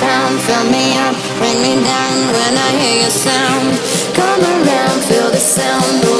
pound, fill me up, bring me down when I hear your sound. Come around, feel the sound.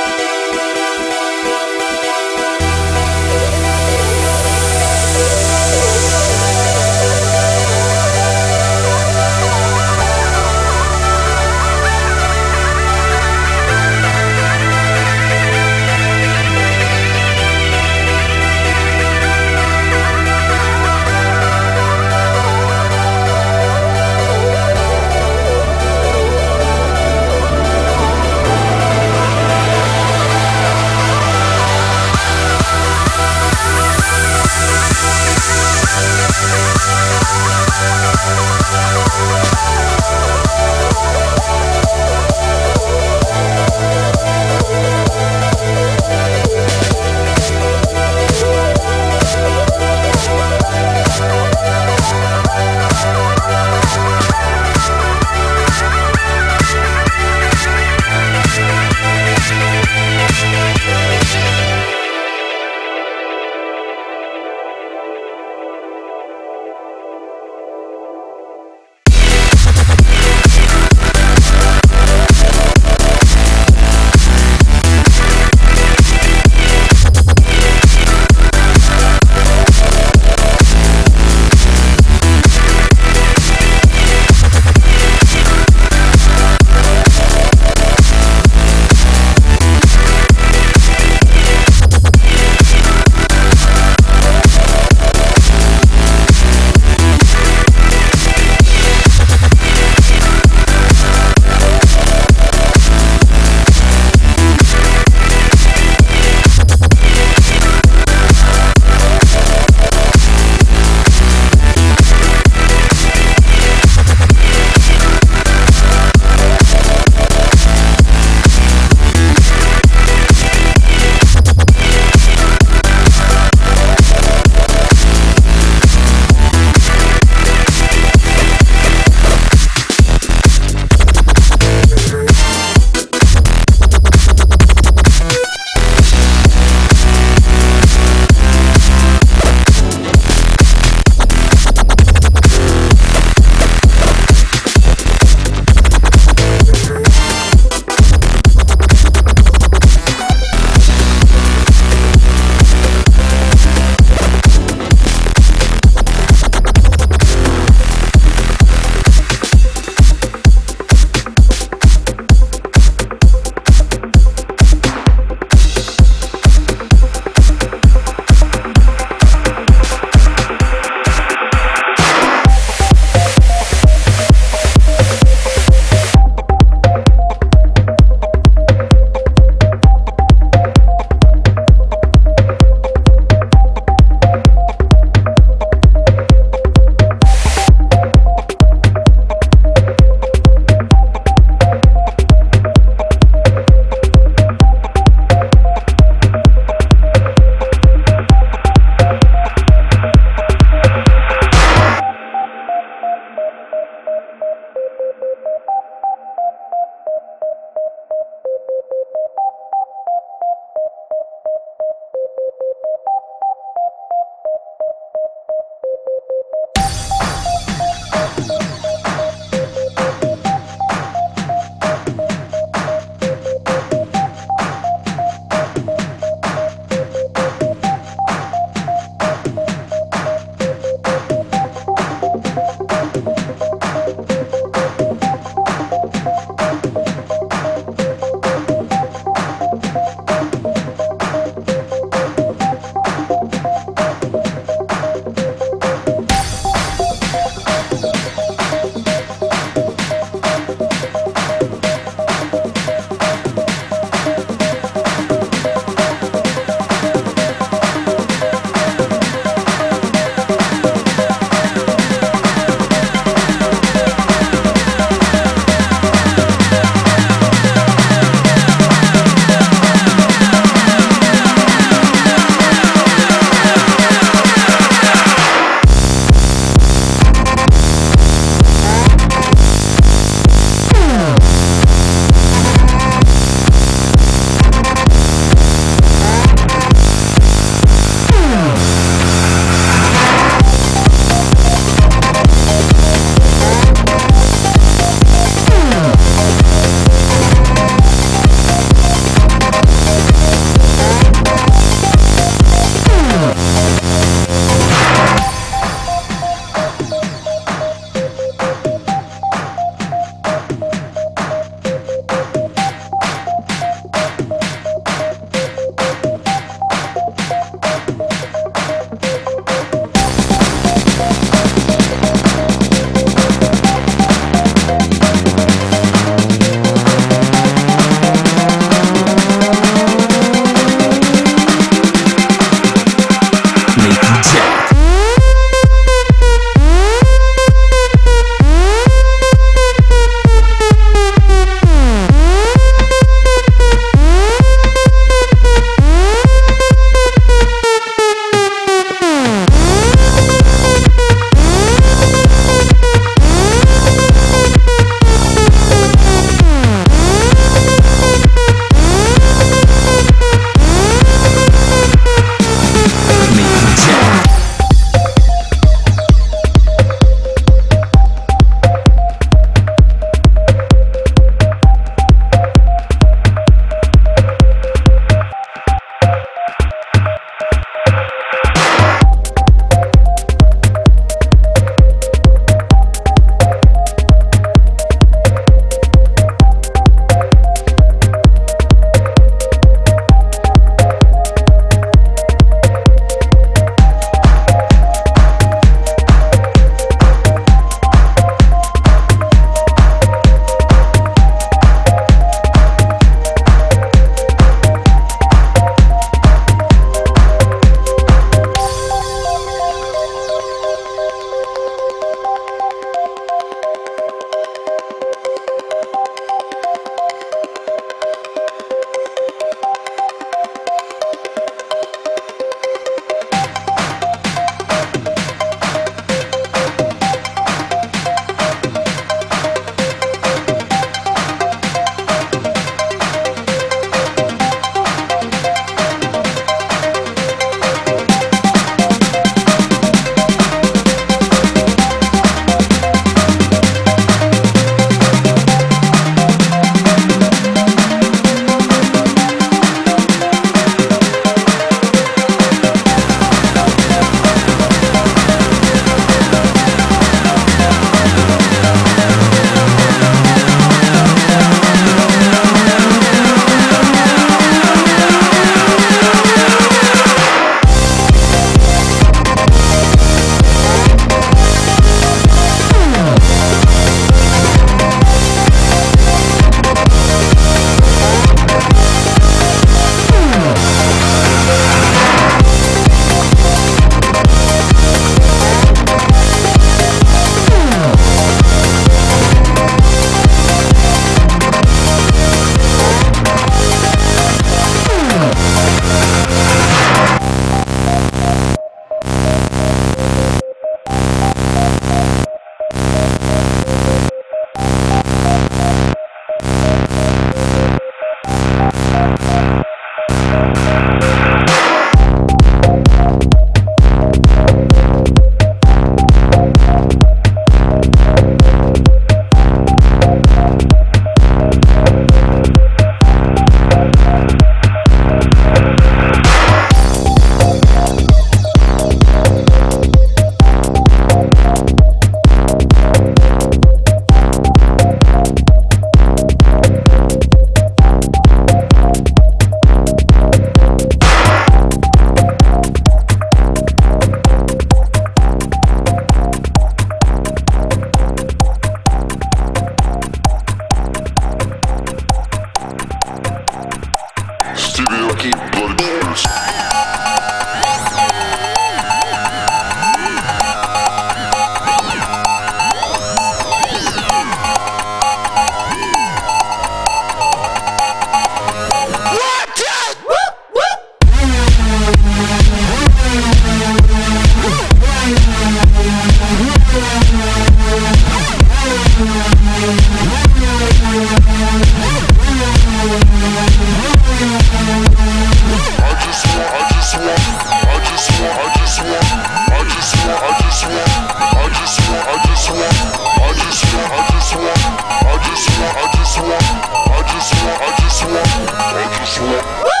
Woo!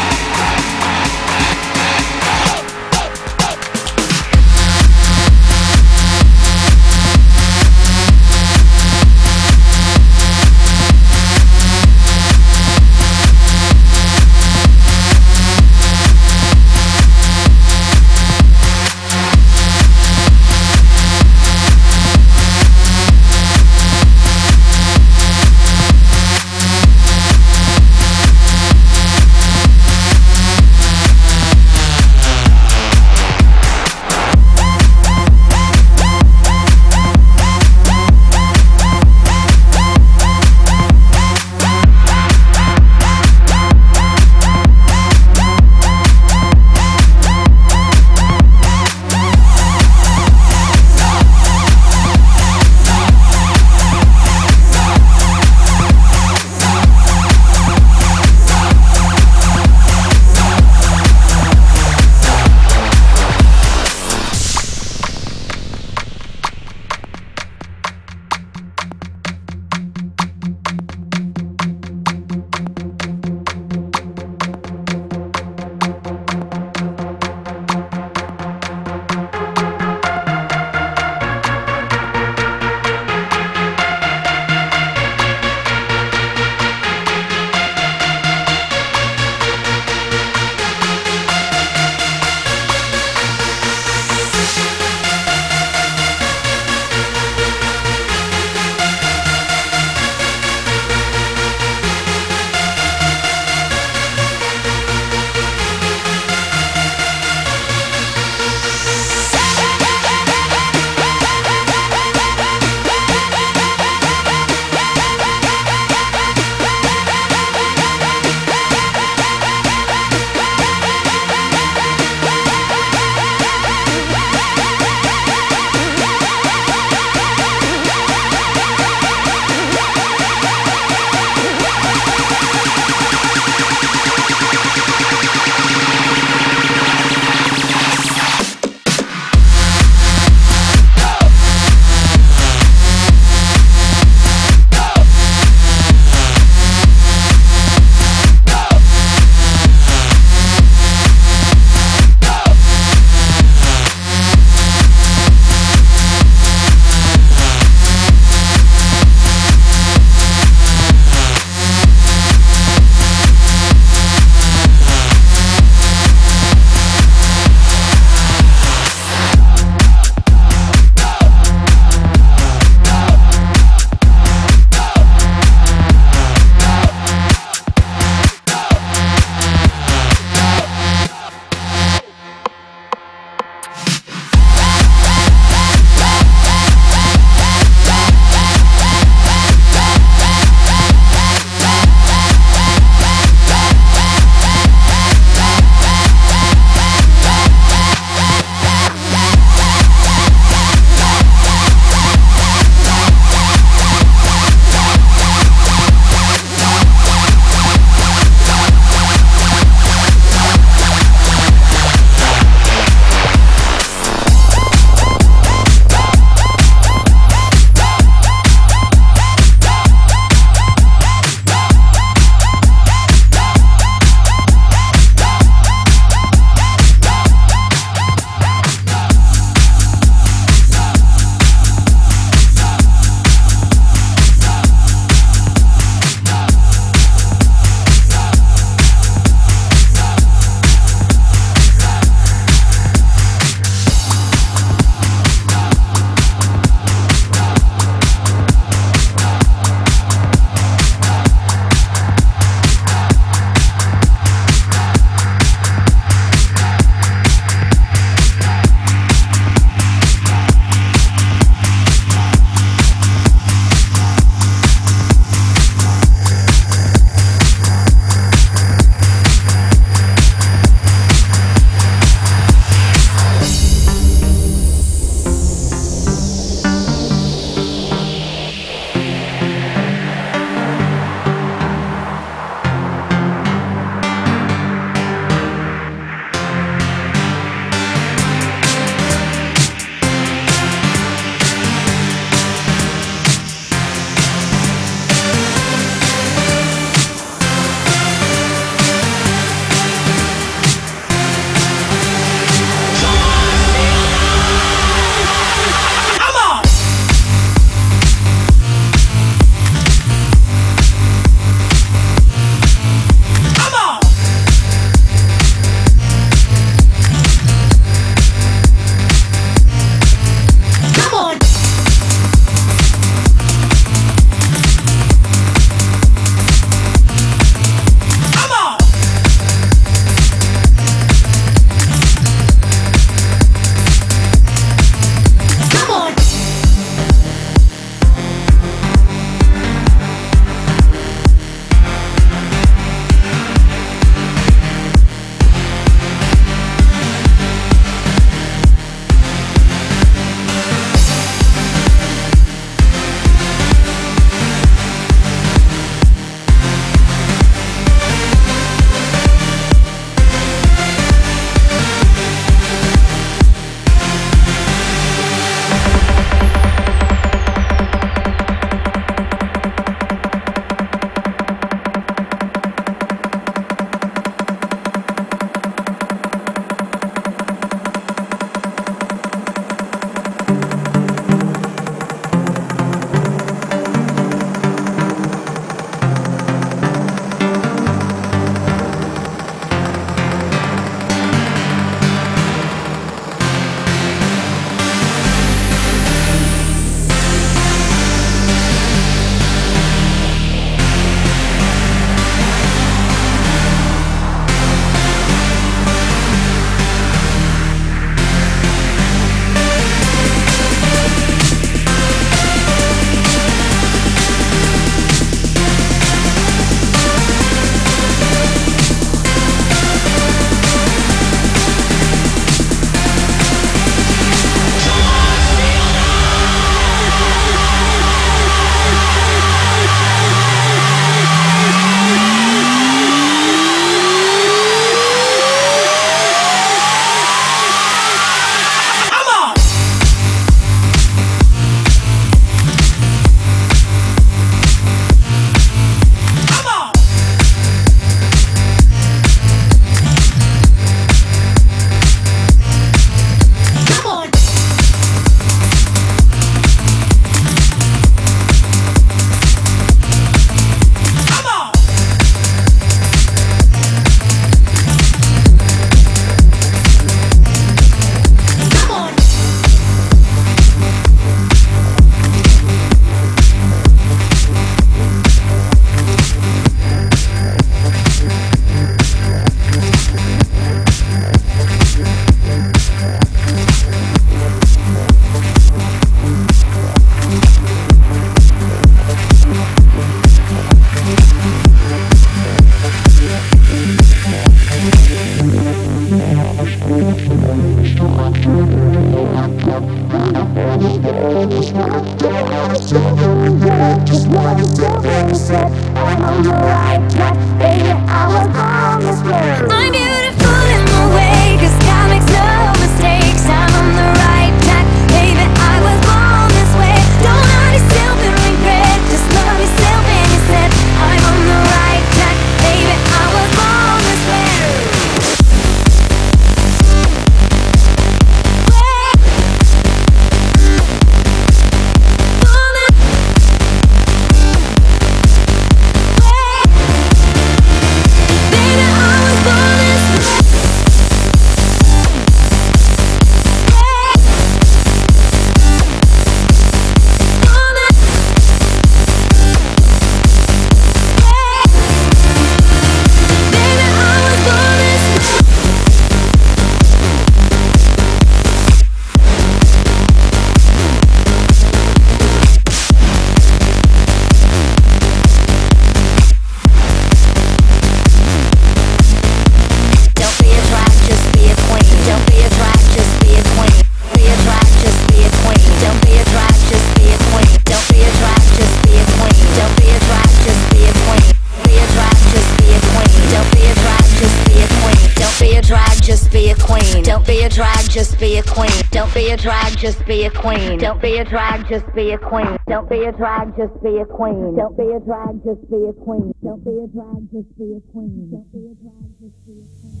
queen. Don't be a drag, just be a queen. Don't be a drag, just be a queen. Don't be a drag, just be a queen. Don't be a drag, just be a queen. Don't be a drag, just be a queen. Don't be a drag, just be a queen. Don't be a drag, just be a queen.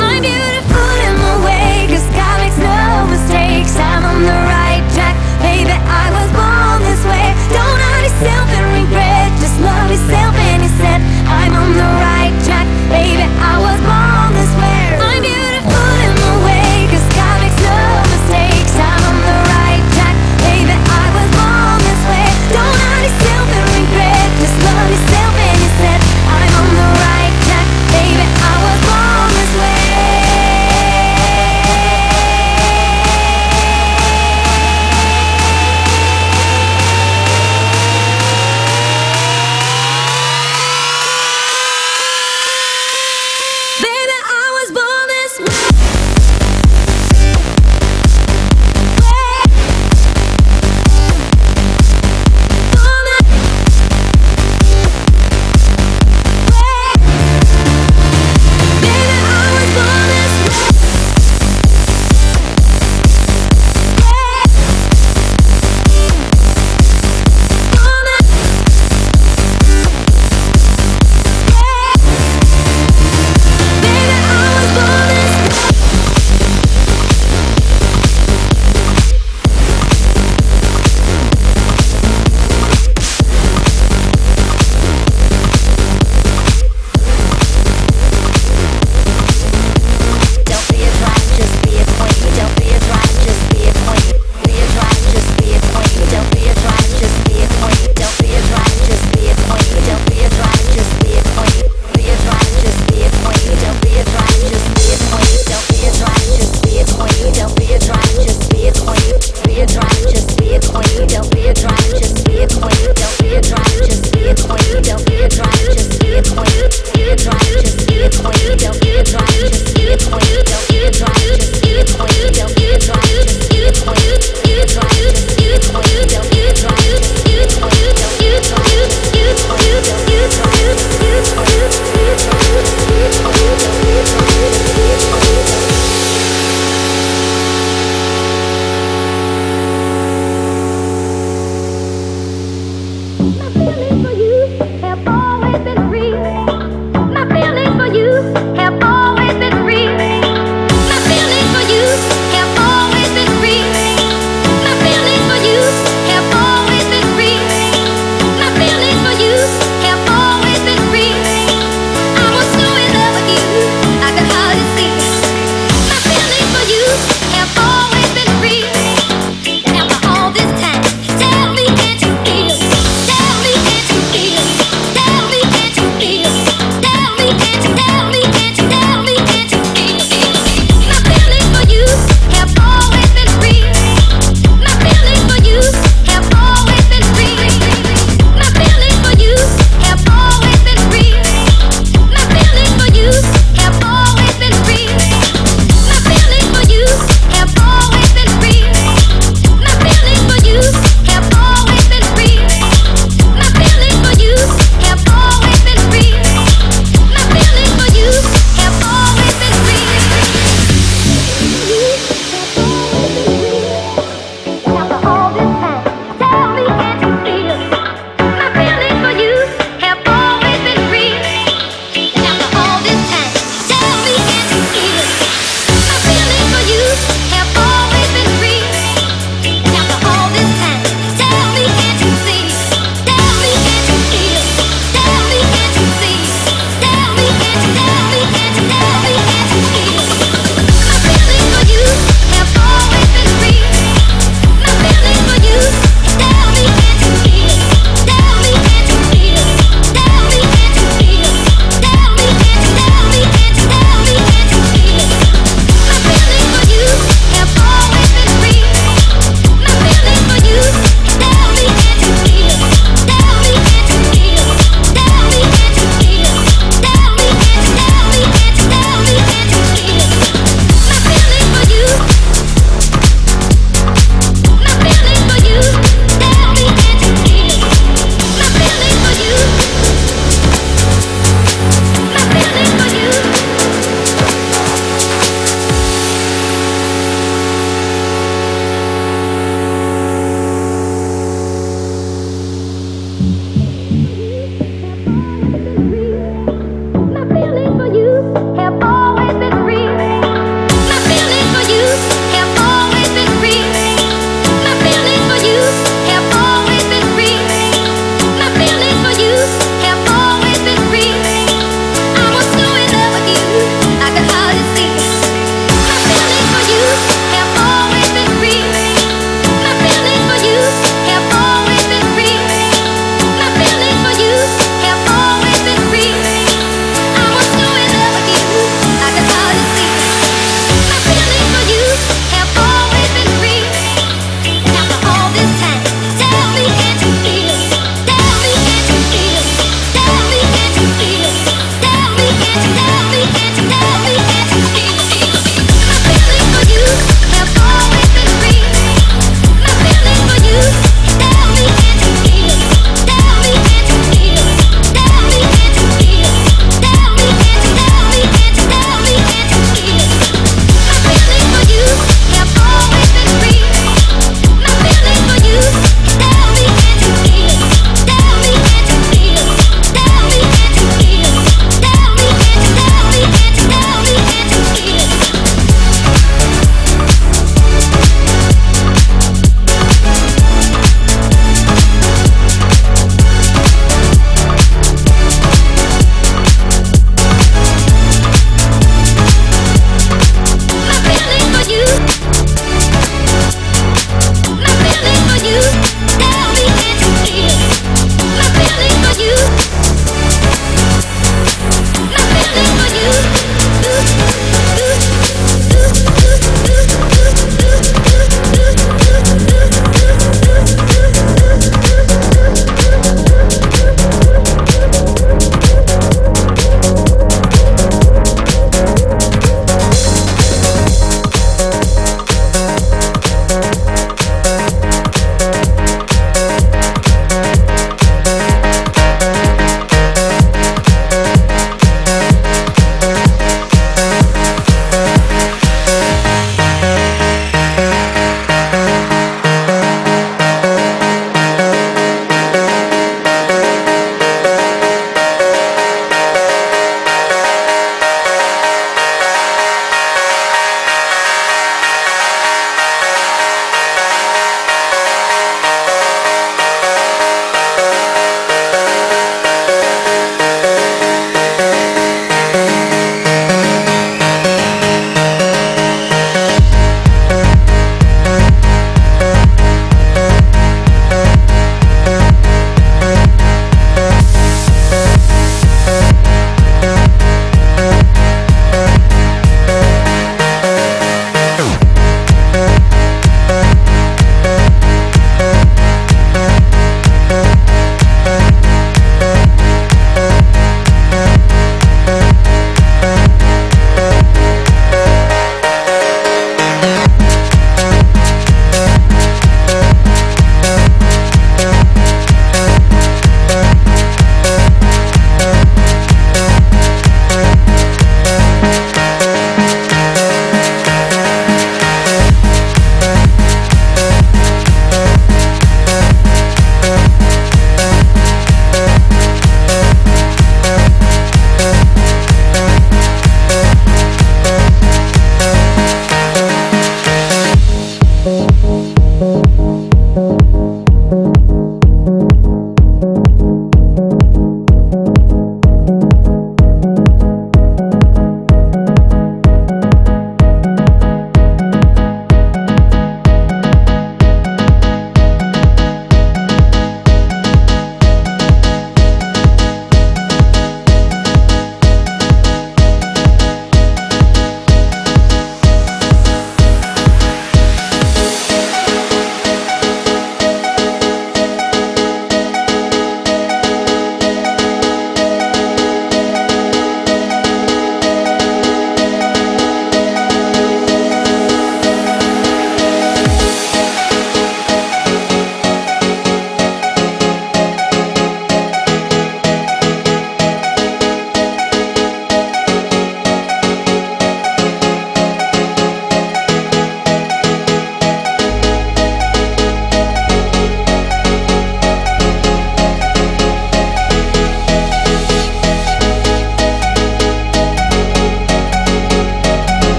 I'm on the right.